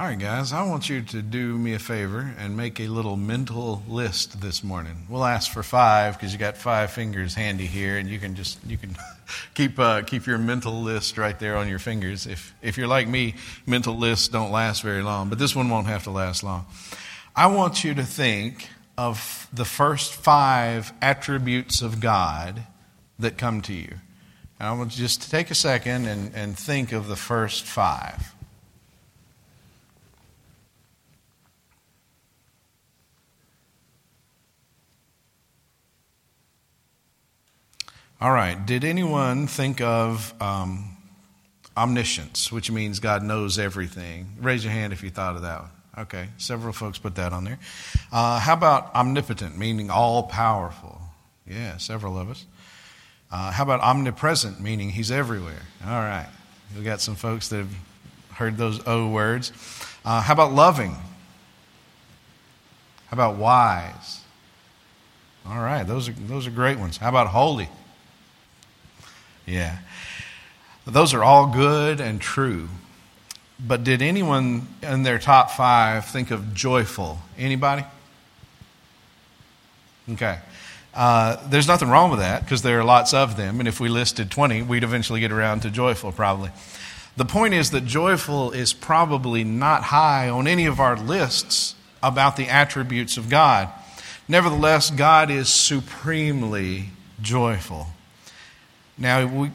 All right, guys, I want you to do me a favor and make a little mental list this morning. We'll ask for five because you got five fingers handy here, and you can just you can keep uh, keep your mental list right there on your fingers. If if you're like me, mental lists don't last very long, but this one won't have to last long. I want you to think of the first five attributes of God that come to you. And I want you just to take a second and, and think of the first five. All right. Did anyone think of um, omniscience, which means God knows everything? Raise your hand if you thought of that one. Okay, several folks put that on there. Uh, how about omnipotent, meaning all powerful? Yeah, several of us. Uh, how about omnipresent, meaning he's everywhere? All right, we've got some folks that have heard those O words. Uh, how about loving? How about wise? All right, those are, those are great ones. How about holy? Yeah. Those are all good and true. But did anyone in their top five think of joyful? Anybody? Okay. Uh, there's nothing wrong with that because there are lots of them. And if we listed 20, we'd eventually get around to joyful, probably. The point is that joyful is probably not high on any of our lists about the attributes of God. Nevertheless, God is supremely joyful. Now, we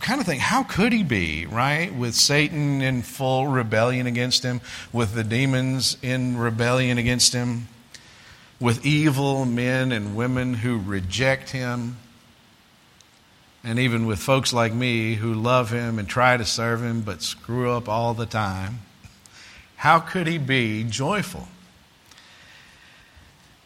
kind of think, how could he be, right? With Satan in full rebellion against him, with the demons in rebellion against him, with evil men and women who reject him, and even with folks like me who love him and try to serve him but screw up all the time. How could he be joyful?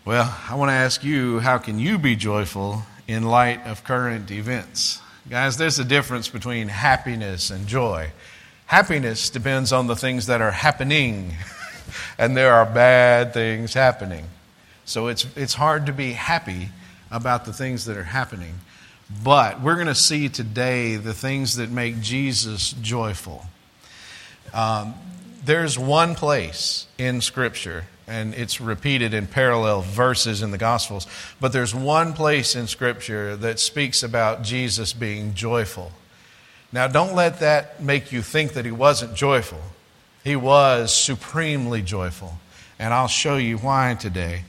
Well, I want to ask you, how can you be joyful in light of current events? Guys, there's a difference between happiness and joy. Happiness depends on the things that are happening, and there are bad things happening. So it's, it's hard to be happy about the things that are happening. But we're going to see today the things that make Jesus joyful. Um, there's one place in Scripture and it's repeated in parallel verses in the Gospels. But there's one place in Scripture that speaks about Jesus being joyful. Now, don't let that make you think that he wasn't joyful. He was supremely joyful, and I'll show you why today.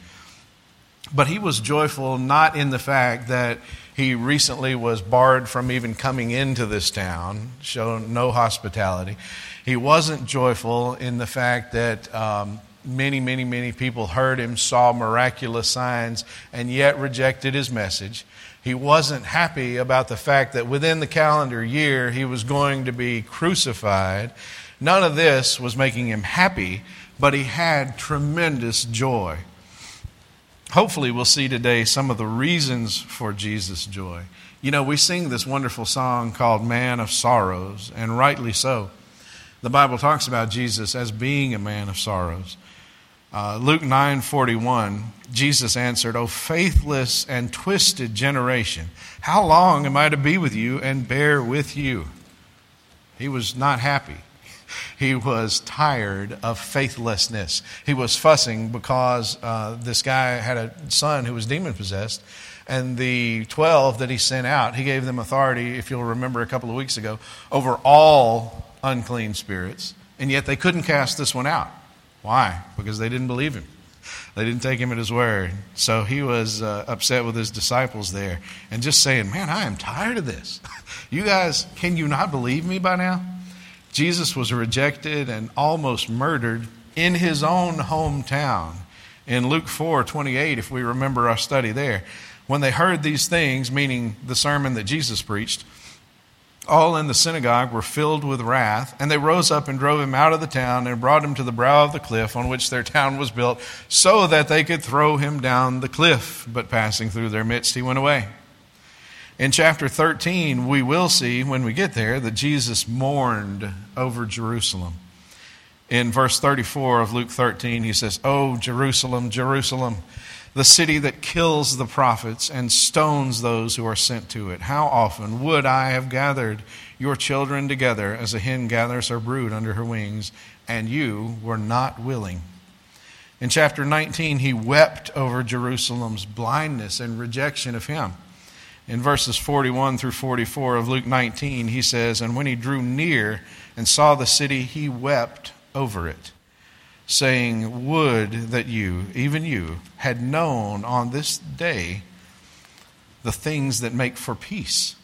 But he was joyful not in the fact that he recently was barred from even coming into this town, shown no hospitality. He wasn't joyful in the fact that um, many, many, many people heard him, saw miraculous signs, and yet rejected his message. He wasn't happy about the fact that within the calendar year he was going to be crucified. None of this was making him happy, but he had tremendous joy. Hopefully, we'll see today some of the reasons for Jesus' joy. You know, we sing this wonderful song called Man of Sorrows, and rightly so. The Bible talks about Jesus as being a man of sorrows. Uh, Luke 9:41, Jesus answered, "O faithless and twisted generation, how long am I to be with you and bear with you?" He was not happy. He was tired of faithlessness. He was fussing because uh, this guy had a son who was demon possessed, and the 12 that he sent out, he gave them authority, if you'll remember a couple of weeks ago, over all unclean spirits, and yet they couldn't cast this one out. Why? Because they didn't believe him. They didn't take him at his word. So he was uh, upset with his disciples there and just saying, Man, I am tired of this. you guys, can you not believe me by now? Jesus was rejected and almost murdered in his own hometown. In Luke 4 28, if we remember our study there, when they heard these things, meaning the sermon that Jesus preached, all in the synagogue were filled with wrath, and they rose up and drove him out of the town and brought him to the brow of the cliff on which their town was built, so that they could throw him down the cliff. But passing through their midst, he went away. In chapter 13, we will see when we get there that Jesus mourned over Jerusalem. In verse 34 of Luke 13, he says, Oh, Jerusalem, Jerusalem the city that kills the prophets and stones those who are sent to it. How often would I have gathered your children together as a hen gathers her brood under her wings, and you were not willing? In chapter 19, he wept over Jerusalem's blindness and rejection of him. In verses 41 through 44 of Luke 19, he says, And when he drew near and saw the city, he wept over it saying, Would that you, even you, had known on this day the things that make for peace,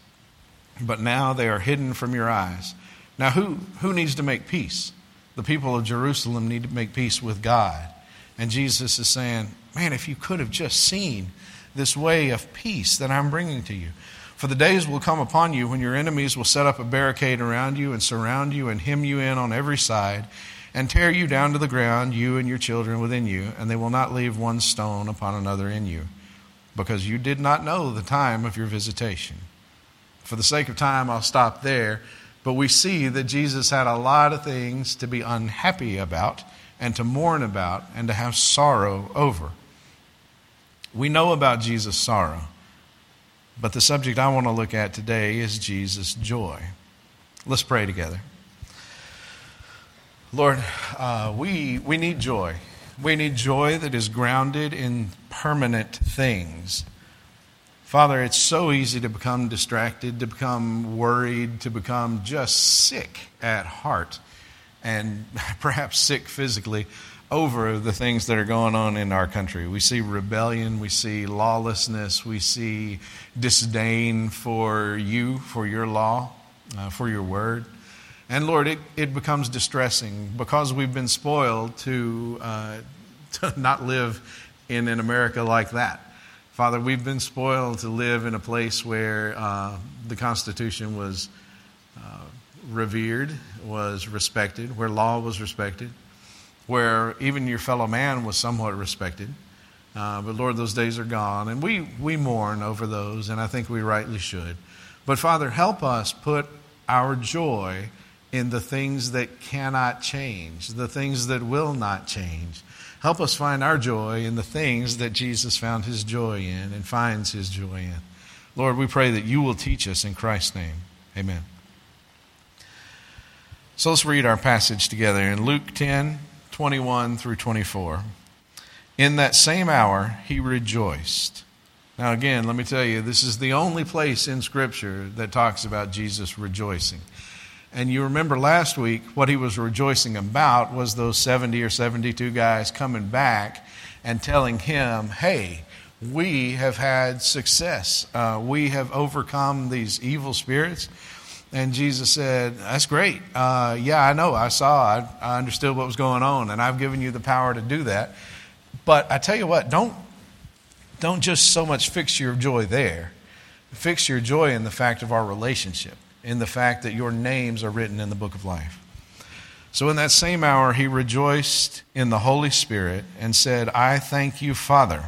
but now they are hidden from your eyes. Now, who, who needs to make peace? The people of Jerusalem need to make peace with God. And Jesus is saying, Man, if you could have just seen this way of peace that I'm bringing to you. For the days will come upon you when your enemies will set up a barricade around you and surround you and hem you in on every side and tear you down to the ground, you and your children within you, and they will not leave one stone upon another in you, because you did not know the time of your visitation. For the sake of time, I'll stop there. But we see that Jesus had a lot of things to be unhappy about and to mourn about and to have sorrow over. We know about Jesus' sorrow, but the subject I want to look at today is Jesus' joy. Let's pray together. Lord, uh, we, we need joy. We need joy that is grounded in permanent things. Father, it's so easy to become distracted, to become worried, to become just sick at heart, and perhaps sick physically over the things that are going on in our country. We see rebellion, we see lawlessness, we see disdain for you, for your law, uh, for your word. And Lord, it, it becomes distressing because we've been spoiled to, uh, to not live in an America like that. Father, we've been spoiled to live in a place where uh, the Constitution was uh, revered, was respected, where law was respected, where even your fellow man was somewhat respected. Uh, but Lord, those days are gone, and we, we mourn over those, and I think we rightly should. But Father, help us put our joy in the things that cannot change, the things that will not change. Help us find our joy in the things that Jesus found his joy in and finds his joy in. Lord, we pray that you will teach us in Christ's name. Amen. So let's read our passage together in Luke 10 21 through 24. In that same hour, he rejoiced. Now, again, let me tell you, this is the only place in Scripture that talks about Jesus rejoicing. And you remember last week what he was rejoicing about was those 70 or 72 guys coming back and telling him, hey, we have had success. Uh, we have overcome these evil spirits. And Jesus said, That's great. Uh, yeah, I know. I saw. I, I understood what was going on, and I've given you the power to do that. But I tell you what, don't, don't just so much fix your joy there. Fix your joy in the fact of our relationship in the fact that your names are written in the book of life. So in that same hour, he rejoiced in the Holy Spirit and said, I thank you, Father,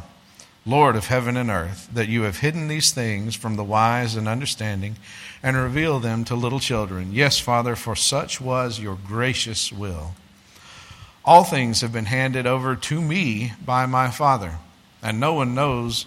Lord of heaven and earth, that you have hidden these things from the wise and understanding and revealed them to little children. Yes, Father, for such was your gracious will. All things have been handed over to me by my Father, and no one knows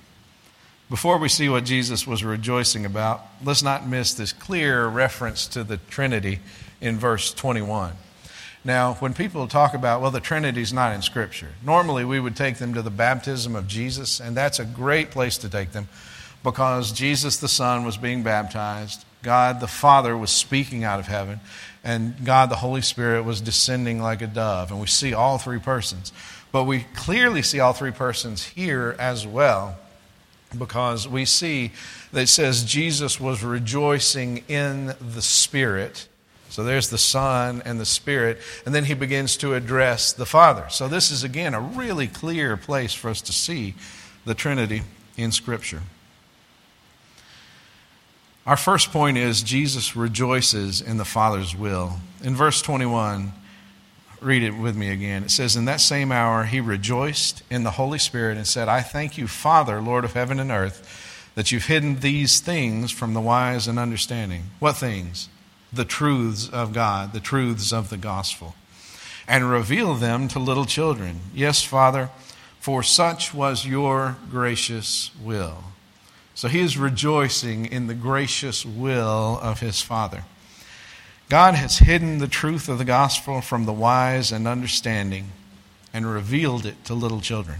Before we see what Jesus was rejoicing about, let's not miss this clear reference to the Trinity in verse 21. Now, when people talk about, well, the Trinity's not in Scripture, normally we would take them to the baptism of Jesus, and that's a great place to take them because Jesus the Son was being baptized, God the Father was speaking out of heaven, and God the Holy Spirit was descending like a dove. And we see all three persons. But we clearly see all three persons here as well because we see that it says Jesus was rejoicing in the Spirit so there's the Son and the Spirit, and then he begins to address the Father. So this is, again, a really clear place for us to see the Trinity in Scripture. Our first point is Jesus rejoices in the Father's will. In verse 21, read it with me again. It says, In that same hour he rejoiced in the Holy Spirit and said, I thank you, Father, Lord of heaven and earth, that you've hidden these things from the wise and understanding. What things? The truths of God, the truths of the gospel, and reveal them to little children. Yes, Father, for such was your gracious will. So he is rejoicing in the gracious will of his Father. God has hidden the truth of the gospel from the wise and understanding and revealed it to little children.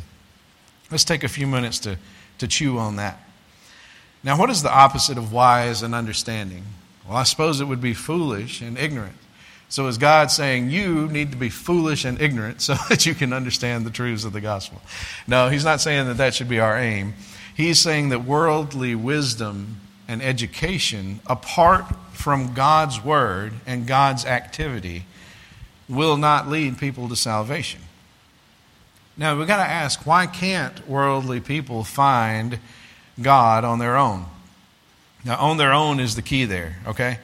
Let's take a few minutes to, to chew on that. Now, what is the opposite of wise and understanding? Well, I suppose it would be foolish and ignorant. So, is God saying you need to be foolish and ignorant so that you can understand the truths of the gospel? No, He's not saying that that should be our aim. He's saying that worldly wisdom and education, apart from God's word and God's activity will not lead people to salvation. Now, we've got to ask why can't worldly people find God on their own? Now, on their own is the key there, okay?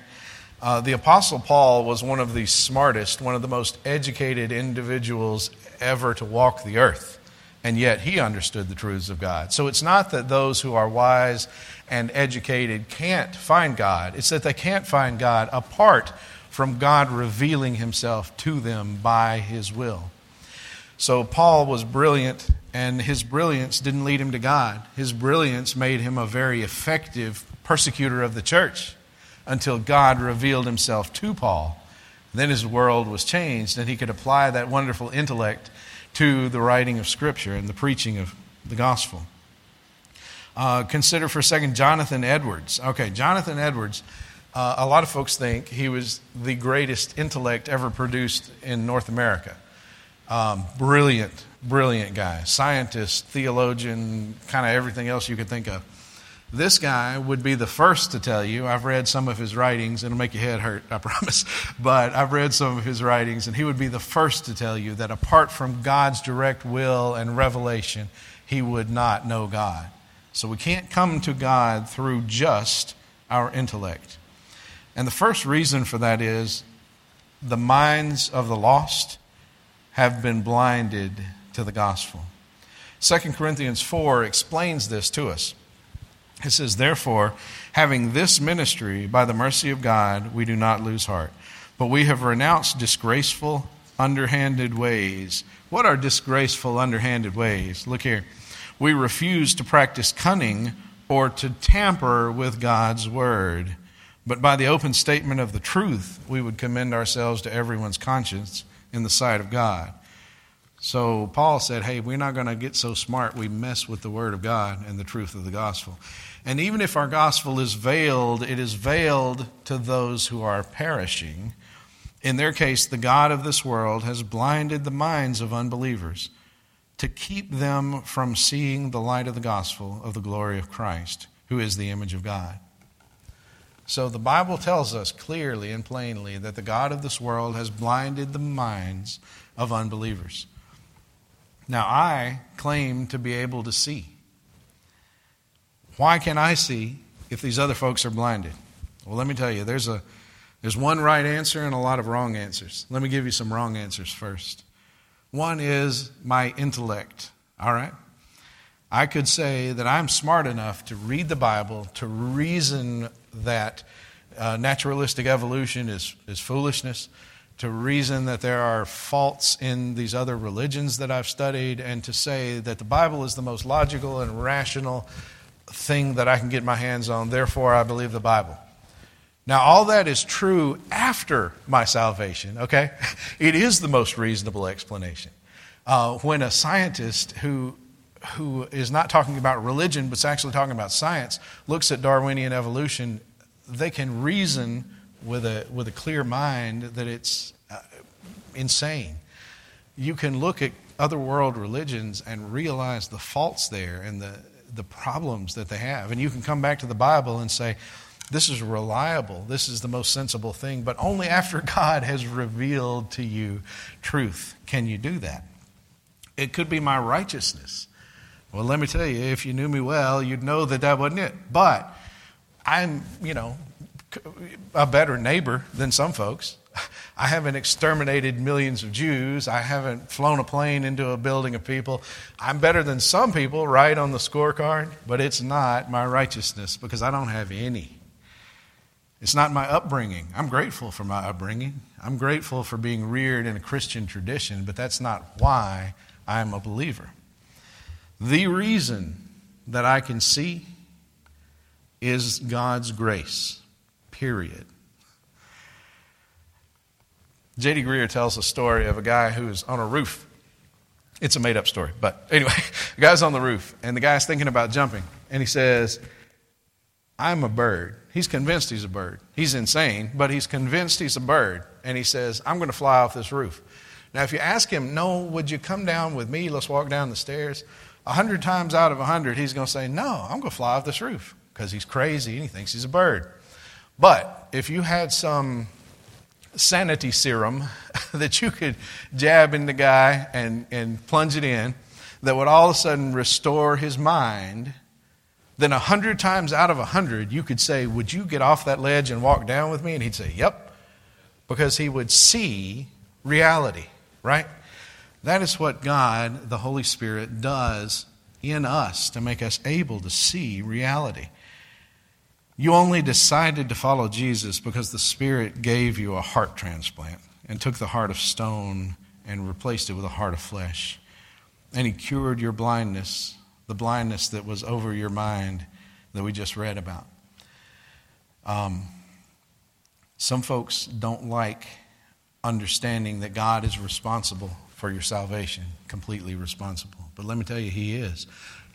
Uh, the Apostle Paul was one of the smartest, one of the most educated individuals ever to walk the earth, and yet he understood the truths of God. So it's not that those who are wise and educated can't find God. It's that they can't find God apart from God revealing himself to them by his will. So Paul was brilliant, and his brilliance didn't lead him to God. His brilliance made him a very effective persecutor of the church until God revealed himself to Paul. Then his world was changed, and he could apply that wonderful intellect to the writing of Scripture and the preaching of the gospel. Uh, consider for a second Jonathan Edwards. Okay, Jonathan Edwards. Uh, a lot of folks think he was the greatest intellect ever produced in North America. Um, brilliant, brilliant guy. Scientist, theologian, kind of everything else you could think of. This guy would be the first to tell you. I've read some of his writings. It'll make your head hurt, I promise. But I've read some of his writings, and he would be the first to tell you that apart from God's direct will and revelation, he would not know God. So we can't come to God through just our intellect. And the first reason for that is the minds of the lost have been blinded to the gospel. 2 Corinthians 4 explains this to us. It says, Therefore, having this ministry by the mercy of God, we do not lose heart. But we have renounced disgraceful, underhanded ways. What are disgraceful, underhanded ways? Look here. We refuse to practice cunning or to tamper with God's word. But by the open statement of the truth, we would commend ourselves to everyone's conscience in the sight of God. So Paul said, Hey, we're not going to get so smart we mess with the word of God and the truth of the gospel. And even if our gospel is veiled, it is veiled to those who are perishing. In their case, the God of this world has blinded the minds of unbelievers to keep them from seeing the light of the gospel of the glory of Christ, who is the image of God. So the Bible tells us clearly and plainly that the God of this world has blinded the minds of unbelievers. Now, I claim to be able to see. Why can I see if these other folks are blinded? Well, let me tell you, there's, a, there's one right answer and a lot of wrong answers. Let me give you some wrong answers first. One is my intellect, all right? I could say that I'm smart enough to read the Bible, to reason that uh, naturalistic evolution is, is foolishness, to reason that there are faults in these other religions that I've studied, and to say that the Bible is the most logical and rational thing that I can get my hands on, therefore I believe the Bible. Now, all that is true after my salvation, okay? It is the most reasonable explanation. Uh, when a scientist who, who is not talking about religion, but is actually talking about science, looks at Darwinian evolution, they can reason with a, with a clear mind that it's uh, insane. You can look at other world religions and realize the faults there and the, the problems that they have. And you can come back to the Bible and say, this is reliable. This is the most sensible thing. But only after God has revealed to you truth can you do that. It could be my righteousness. Well, let me tell you, if you knew me well, you'd know that that wasn't it. But I'm, you know, a better neighbor than some folks. I haven't exterminated millions of Jews. I haven't flown a plane into a building of people. I'm better than some people, right, on the scorecard, but it's not my righteousness because I don't have any. It's not my upbringing. I'm grateful for my upbringing. I'm grateful for being reared in a Christian tradition, but that's not why I'm a believer. The reason that I can see is God's grace, period. J.D. Greear tells a story of a guy who's on a roof. It's a made up story, but anyway, the guy's on the roof, and the guy's thinking about jumping, and he says, I'm a bird. He's convinced he's a bird. He's insane, but he's convinced he's a bird. And he says, I'm going to fly off this roof. Now, if you ask him, No, would you come down with me? Let's walk down the stairs. A hundred times out of a hundred, he's going to say, No, I'm going to fly off this roof because he's crazy and he thinks he's a bird. But if you had some sanity serum that you could jab in the guy and, and plunge it in that would all of a sudden restore his mind, then a hundred times out of a hundred, you could say, Would you get off that ledge and walk down with me? And he'd say, Yep. Because he would see reality, right? That is what God, the Holy Spirit, does in us to make us able to see reality. You only decided to follow Jesus because the Spirit gave you a heart transplant and took the heart of stone and replaced it with a heart of flesh. And He cured your blindness the blindness that was over your mind that we just read about. Um, some folks don't like understanding that God is responsible for your salvation, completely responsible. But let me tell you, He is.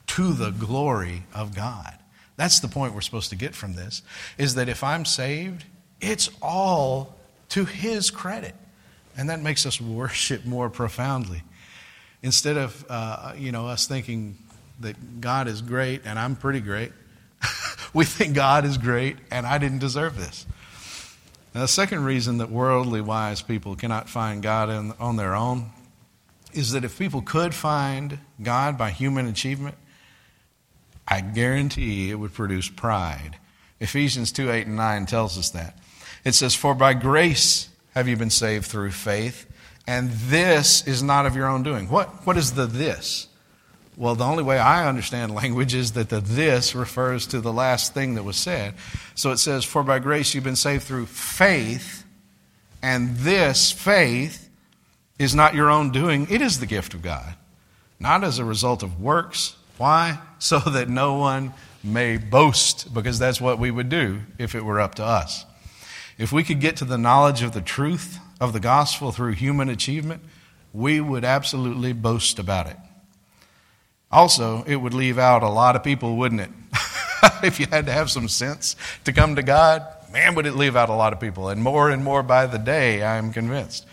To the glory of God. That's the point we're supposed to get from this, is that if I'm saved, it's all to His credit. And that makes us worship more profoundly. Instead of, uh, you know, us thinking, that God is great and I'm pretty great. we think God is great and I didn't deserve this. Now, the second reason that worldly wise people cannot find God in, on their own is that if people could find God by human achievement, I guarantee it would produce pride. Ephesians 2 8 and 9 tells us that. It says, For by grace have you been saved through faith, and this is not of your own doing. What, what is the this? Well, the only way I understand language is that the this refers to the last thing that was said. So it says, For by grace you've been saved through faith, and this faith is not your own doing, it is the gift of God, not as a result of works. Why? So that no one may boast, because that's what we would do if it were up to us. If we could get to the knowledge of the truth of the gospel through human achievement, we would absolutely boast about it. Also, it would leave out a lot of people, wouldn't it? if you had to have some sense to come to God, man, would it leave out a lot of people. And more and more by the day, I am convinced.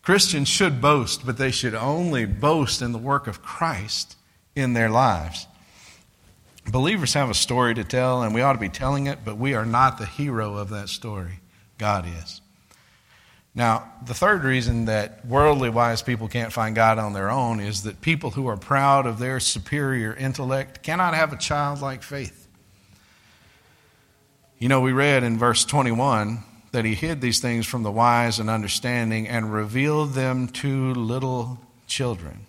Christians should boast, but they should only boast in the work of Christ in their lives. Believers have a story to tell, and we ought to be telling it, but we are not the hero of that story. God is. Now, the third reason that worldly wise people can't find God on their own is that people who are proud of their superior intellect cannot have a childlike faith. You know, we read in verse 21 that he hid these things from the wise and understanding and revealed them to little children.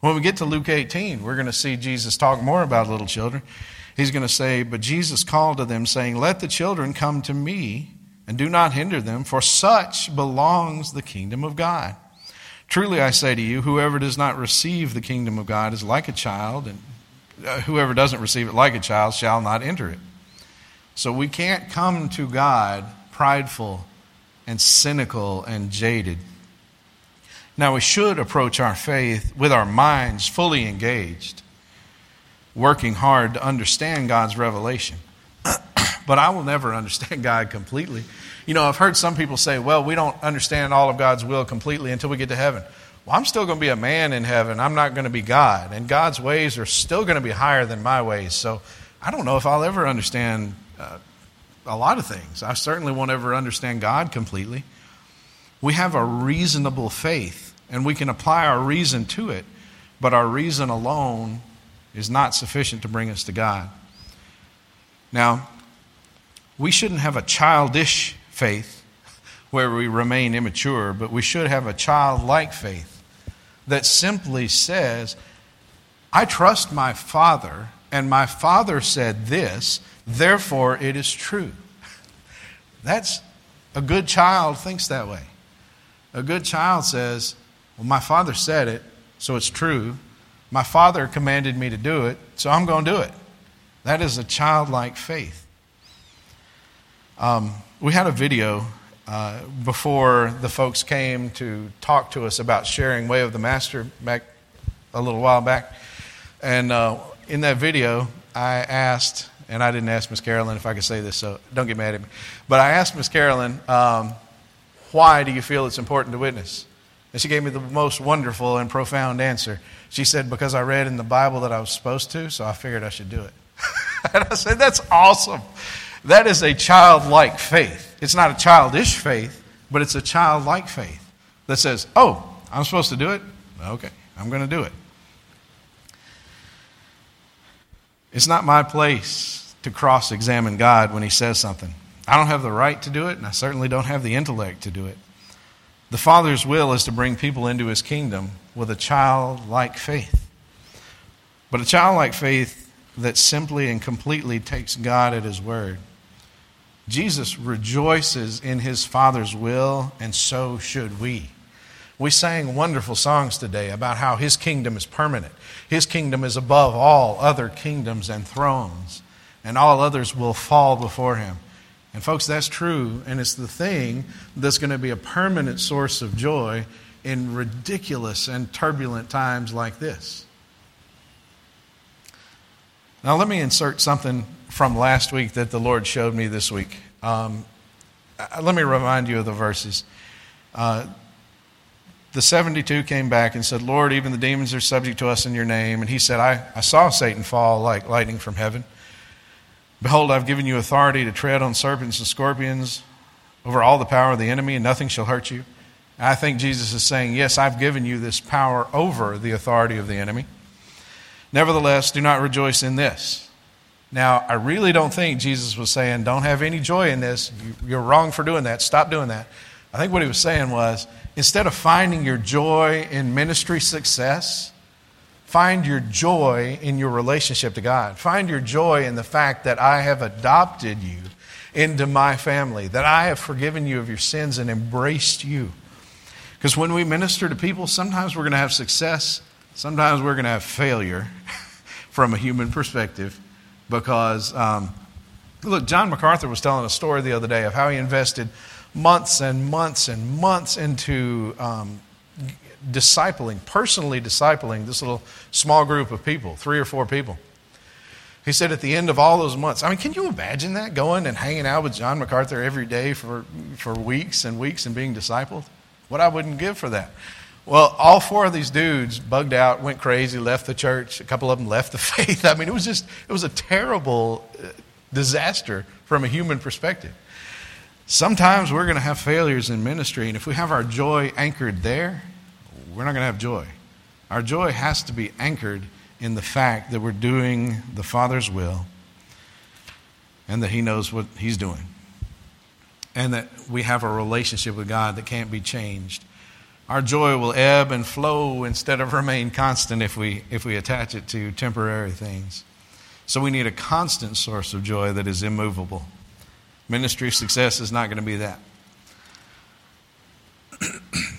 When we get to Luke 18, we're going to see Jesus talk more about little children. He's going to say, But Jesus called to them, saying, Let the children come to me and do not hinder them, for such belongs the kingdom of God. Truly I say to you, whoever does not receive the kingdom of God is like a child, and uh, whoever doesn't receive it like a child shall not enter it. So we can't come to God prideful and cynical and jaded. Now, we should approach our faith with our minds fully engaged, working hard to understand God's revelation. but I will never understand God completely. You know, I've heard some people say, well, we don't understand all of God's will completely until we get to heaven. Well, I'm still going to be a man in heaven. I'm not going to be God. And God's ways are still going to be higher than my ways. So I don't know if I'll ever understand uh, a lot of things. I certainly won't ever understand God completely. We have a reasonable faith, and we can apply our reason to it, but our reason alone is not sufficient to bring us to God. Now, we shouldn't have a childish faith where we remain immature, but we should have a childlike faith that simply says, I trust my Father, and my Father said this, therefore it is true. That's a good child thinks that way. A good child says, Well, my Father said it, so it's true. My Father commanded me to do it, so I'm going to do it. That is a childlike faith. Um, we had a video uh, before the folks came to talk to us about sharing Way of the Master back a little while back. And uh, in that video, I asked, and I didn't ask Miss Carolyn if I could say this, so don't get mad at me. But I asked Miss Carolyn, um, why do you feel it's important to witness? And she gave me the most wonderful and profound answer. She said, Because I read in the Bible that I was supposed to, so I figured I should do it. and I said, That's awesome. That is a childlike faith. It's not a childish faith, but it's a childlike faith that says, Oh, I'm supposed to do it? Okay, I'm going to do it. It's not my place to cross examine God when He says something. I don't have the right to do it, and I certainly don't have the intellect to do it. The Father's will is to bring people into His kingdom with a childlike faith. But a childlike faith that simply and completely takes God at His word. Jesus rejoices in his Father's will, and so should we. We sang wonderful songs today about how his kingdom is permanent. His kingdom is above all other kingdoms and thrones, and all others will fall before him. And, folks, that's true, and it's the thing that's going to be a permanent source of joy in ridiculous and turbulent times like this. Now, let me insert something from last week that the Lord showed me this week. Um, let me remind you of the verses. Uh, the 72 came back and said, Lord, even the demons are subject to us in your name. And he said, I, I saw Satan fall like lightning from heaven. Behold, I've given you authority to tread on serpents and scorpions over all the power of the enemy, and nothing shall hurt you. I think Jesus is saying, Yes, I've given you this power over the authority of the enemy. Nevertheless, do not rejoice in this now, I really don't think Jesus was saying, don't have any joy in this. You're wrong for doing that. Stop doing that. I think what he was saying was, instead of finding your joy in ministry success, find your joy in your relationship to God. Find your joy in the fact that I have adopted you into my family, that I have forgiven you of your sins and embraced you. Because when we minister to people, sometimes we're going to have success, sometimes we're going to have failure from a human perspective because, um, look, John MacArthur was telling a story the other day of how he invested months and months and months into um, discipling, personally discipling this little small group of people, three or four people. He said at the end of all those months, I mean, can you imagine that? Going and hanging out with John MacArthur every day for, for weeks and weeks and being discipled? What I wouldn't give for that. Well, all four of these dudes bugged out, went crazy, left the church. A couple of them left the faith. I mean, it was just, it was a terrible uh, disaster from a human perspective. Sometimes we're going to have failures in ministry, and if we have our joy anchored there, we're not going to have joy. Our joy has to be anchored in the fact that we're doing the Father's will and that He knows what He's doing, and that we have a relationship with God that can't be changed our joy will ebb and flow instead of remain constant if we, if we attach it to temporary things. So we need a constant source of joy that is immovable. Ministry success is not going to be that.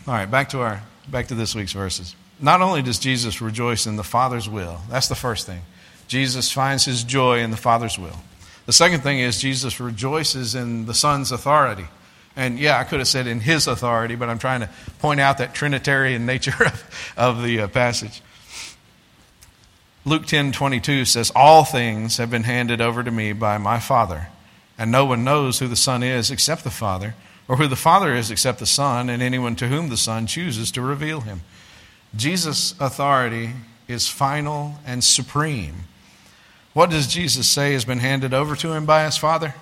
All right, back to our back to this week's verses. Not only does Jesus rejoice in the Father's will, that's the first thing. Jesus finds his joy in the Father's will. The second thing is Jesus rejoices in the Son's authority. And yeah, I could have said in his authority, but I'm trying to point out that Trinitarian nature of, of the uh, passage. Luke 10 22 says, All things have been handed over to me by my Father, and no one knows who the Son is except the Father, or who the Father is except the Son, and anyone to whom the Son chooses to reveal him. Jesus' authority is final and supreme. What does Jesus say has been handed over to him by his Father?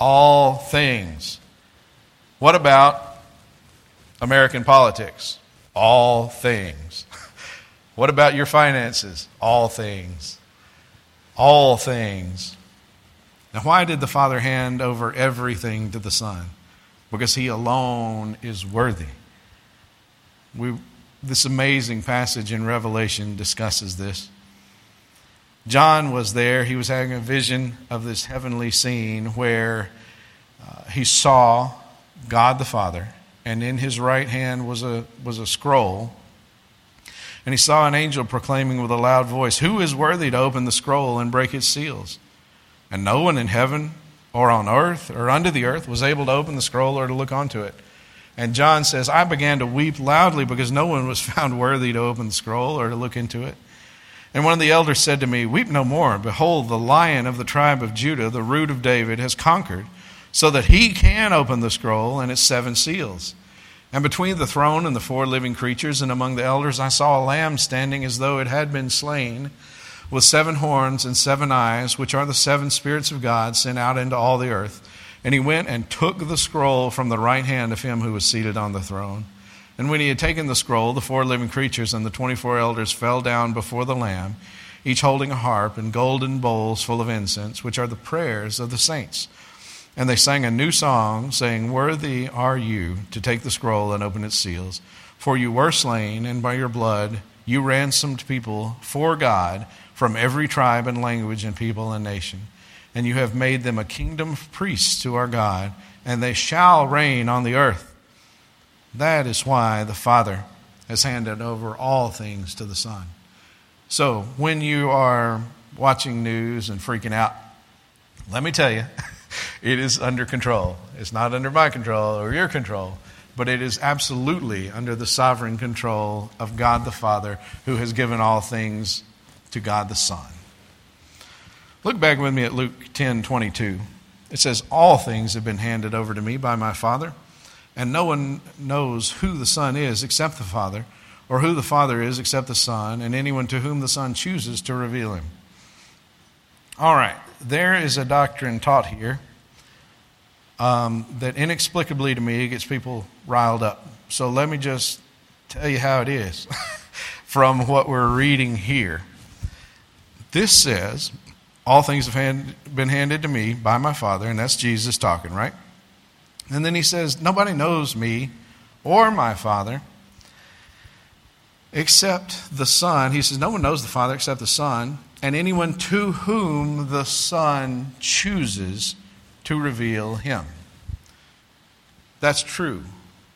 All things. What about American politics? All things. what about your finances? All things. All things. Now, why did the Father hand over everything to the Son? Because He alone is worthy. We, this amazing passage in Revelation discusses this. John was there. He was having a vision of this heavenly scene where uh, he saw God the Father, and in his right hand was a, was a scroll. And he saw an angel proclaiming with a loud voice, Who is worthy to open the scroll and break its seals? And no one in heaven or on earth or under the earth was able to open the scroll or to look onto it. And John says, I began to weep loudly because no one was found worthy to open the scroll or to look into it. And one of the elders said to me, Weep no more. Behold, the lion of the tribe of Judah, the root of David, has conquered, so that he can open the scroll and its seven seals. And between the throne and the four living creatures and among the elders, I saw a lamb standing as though it had been slain, with seven horns and seven eyes, which are the seven spirits of God sent out into all the earth. And he went and took the scroll from the right hand of him who was seated on the throne. And when he had taken the scroll, the four living creatures and the 24 elders fell down before the Lamb, each holding a harp and golden bowls full of incense, which are the prayers of the saints. And they sang a new song, saying, Worthy are you to take the scroll and open its seals. For you were slain, and by your blood you ransomed people for God from every tribe and language and people and nation. And you have made them a kingdom of priests to our God, and they shall reign on the earth. That is why the Father has handed over all things to the Son. So when you are watching news and freaking out, let me tell you, it is under control. It's not under my control or your control, but it is absolutely under the sovereign control of God the Father who has given all things to God the Son. Look back with me at Luke 10 22. It says, All things have been handed over to me by my Father. And no one knows who the Son is except the Father, or who the Father is except the Son, and anyone to whom the Son chooses to reveal him. All right, there is a doctrine taught here um, that inexplicably to me gets people riled up. So let me just tell you how it is from what we're reading here. This says, All things have hand, been handed to me by my Father, and that's Jesus talking, right? And then he says, Nobody knows me or my Father except the Son. He says, No one knows the Father except the Son, and anyone to whom the Son chooses to reveal him. That's true.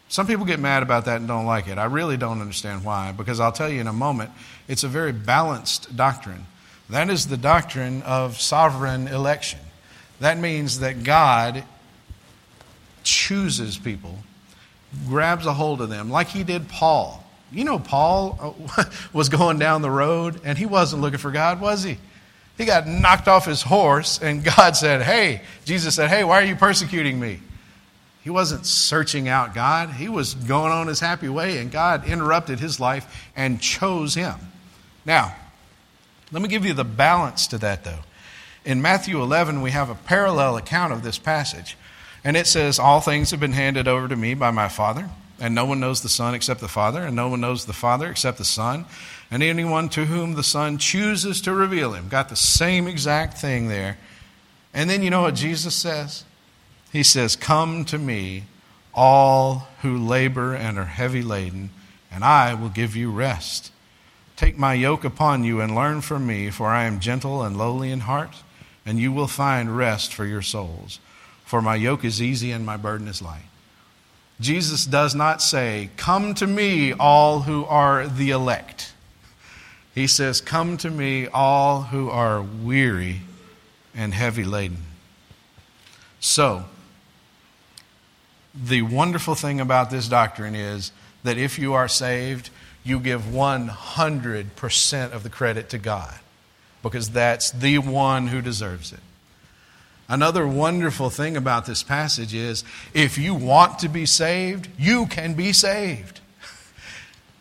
Some people get mad about that and don't like it. I really don't understand why, because I'll tell you in a moment, it's a very balanced doctrine. That is the doctrine of sovereign election. That means that God chooses people, grabs a hold of them, like he did Paul. You know, Paul uh, was going down the road and he wasn't looking for God, was he? He got knocked off his horse, and God said, Hey, Jesus said, Hey, why are you persecuting me? He wasn't searching out God. He was going on his happy way, and God interrupted his life and chose him. Now, let me give you the balance to that, though. In Matthew 11, we have a parallel account of this passage. And it says, All things have been handed over to me by my Father, and no one knows the Son except the Father, and no one knows the Father except the Son, and anyone to whom the Son chooses to reveal him. Got the same exact thing there. And then you know what Jesus says? He says, Come to me, all who labor and are heavy laden, and I will give you rest. Take my yoke upon you and learn from me, for I am gentle and lowly in heart, and you will find rest for your souls. For my yoke is easy and my burden is light. Jesus does not say, Come to me, all who are the elect. He says, Come to me, all who are weary and heavy laden. So, the wonderful thing about this doctrine is that if you are saved, you give 100% of the credit to God because that's the one who deserves it. Another wonderful thing about this passage is if you want to be saved, you can be saved.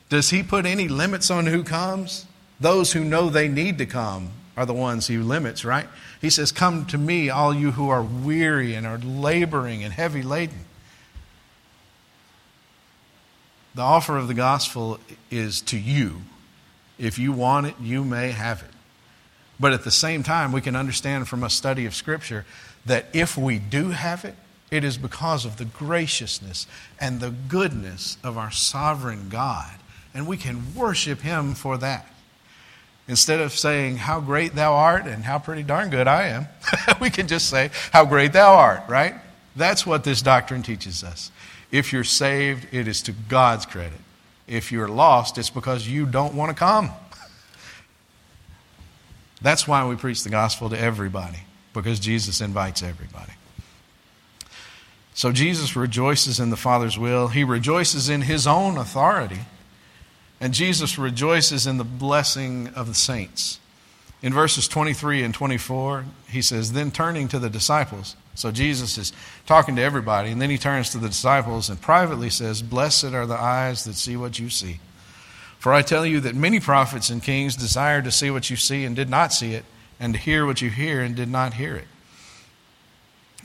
Does he put any limits on who comes? Those who know they need to come are the ones he limits, right? He says, Come to me, all you who are weary and are laboring and heavy laden. The offer of the gospel is to you. If you want it, you may have it. But at the same time, we can understand from a study of Scripture that if we do have it, it is because of the graciousness and the goodness of our sovereign God. And we can worship Him for that. Instead of saying, How great thou art and how pretty darn good I am, we can just say, How great thou art, right? That's what this doctrine teaches us. If you're saved, it is to God's credit. If you're lost, it's because you don't want to come. That's why we preach the gospel to everybody, because Jesus invites everybody. So Jesus rejoices in the Father's will, he rejoices in his own authority. And Jesus rejoices in the blessing of the saints. In verses 23 and 24, he says, Then turning to the disciples, so Jesus is talking to everybody, and then he turns to the disciples and privately says, Blessed are the eyes that see what you see. For I tell you that many prophets and kings desired to see what you see and did not see it, and to hear what you hear and did not hear it.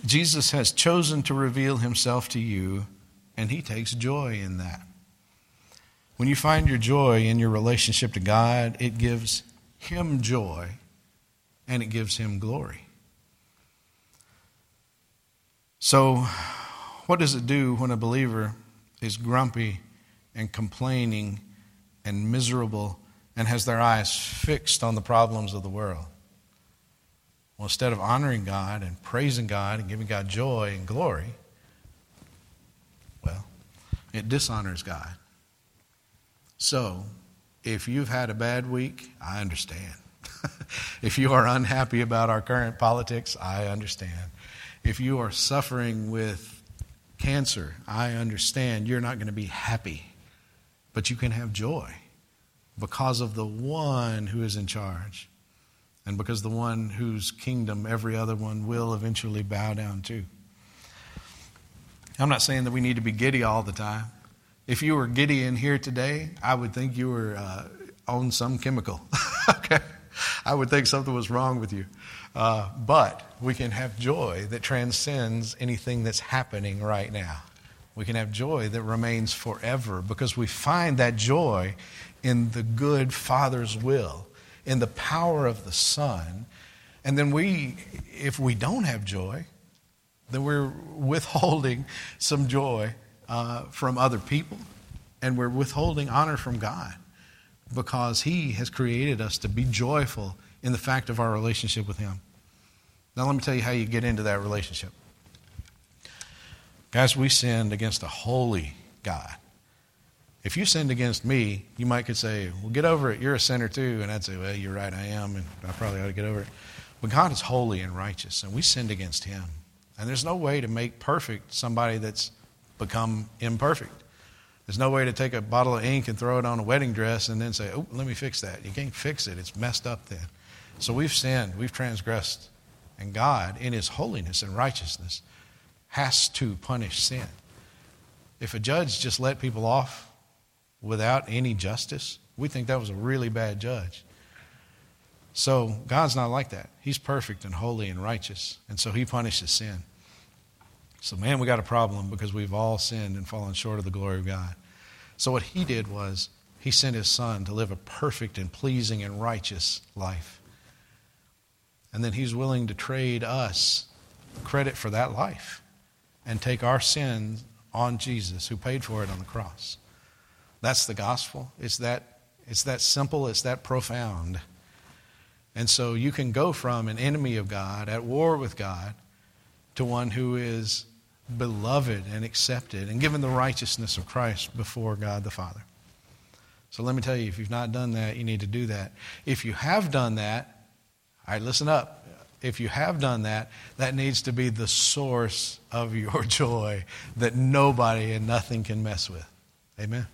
Jesus has chosen to reveal himself to you, and he takes joy in that. When you find your joy in your relationship to God, it gives Him joy and it gives Him glory. So, what does it do when a believer is grumpy and complaining and miserable and has their eyes fixed on the problems of the world? Well, instead of honoring God and praising God and giving God joy and glory, well, it dishonors God. So, if you've had a bad week, I understand. if you are unhappy about our current politics, I understand. If you are suffering with cancer, I understand you're not going to be happy, but you can have joy because of the one who is in charge and because the one whose kingdom every other one will eventually bow down to. I'm not saying that we need to be giddy all the time. If you were giddy in here today, I would think you were uh, on some chemical. okay? I would think something was wrong with you. Uh, but we can have joy that transcends anything that's happening right now. We can have joy that remains forever because we find that joy in the good Father's will, in the power of the Son. And then we, if we don't have joy, then we're withholding some joy uh, from other people, and we're withholding honor from God because He has created us to be joyful in the fact of our relationship with Him. Now, let me tell you how you get into that relationship. Guys, we sinned against a holy God. If you sinned against me, you might could say, Well, get over it. You're a sinner too. And I'd say, Well, you're right, I am, and I probably ought to get over it. But God is holy and righteous, and we sinned against Him. And there's no way to make perfect somebody that's become imperfect. There's no way to take a bottle of ink and throw it on a wedding dress and then say, oh, let me fix that. You can't fix it. It's messed up then. So we've sinned, we've transgressed. And God, in His holiness and righteousness, has to punish sin. If a judge just let people off without any justice, we think that was a really bad judge. So God's not like that. He's perfect and holy and righteous. And so He punishes sin. So, man, we got a problem because we've all sinned and fallen short of the glory of God. So, what he did was he sent his son to live a perfect and pleasing and righteous life. And then he's willing to trade us credit for that life and take our sins on Jesus, who paid for it on the cross. That's the gospel. It's that, it's that simple, it's that profound. And so you can go from an enemy of God, at war with God, to one who is beloved and accepted and given the righteousness of Christ before God the Father. So let me tell you, if you've not done that, you need to do that. If you have done that, all right, listen up. If you have done that, that needs to be the source of your joy that nobody and nothing can mess with. Amen.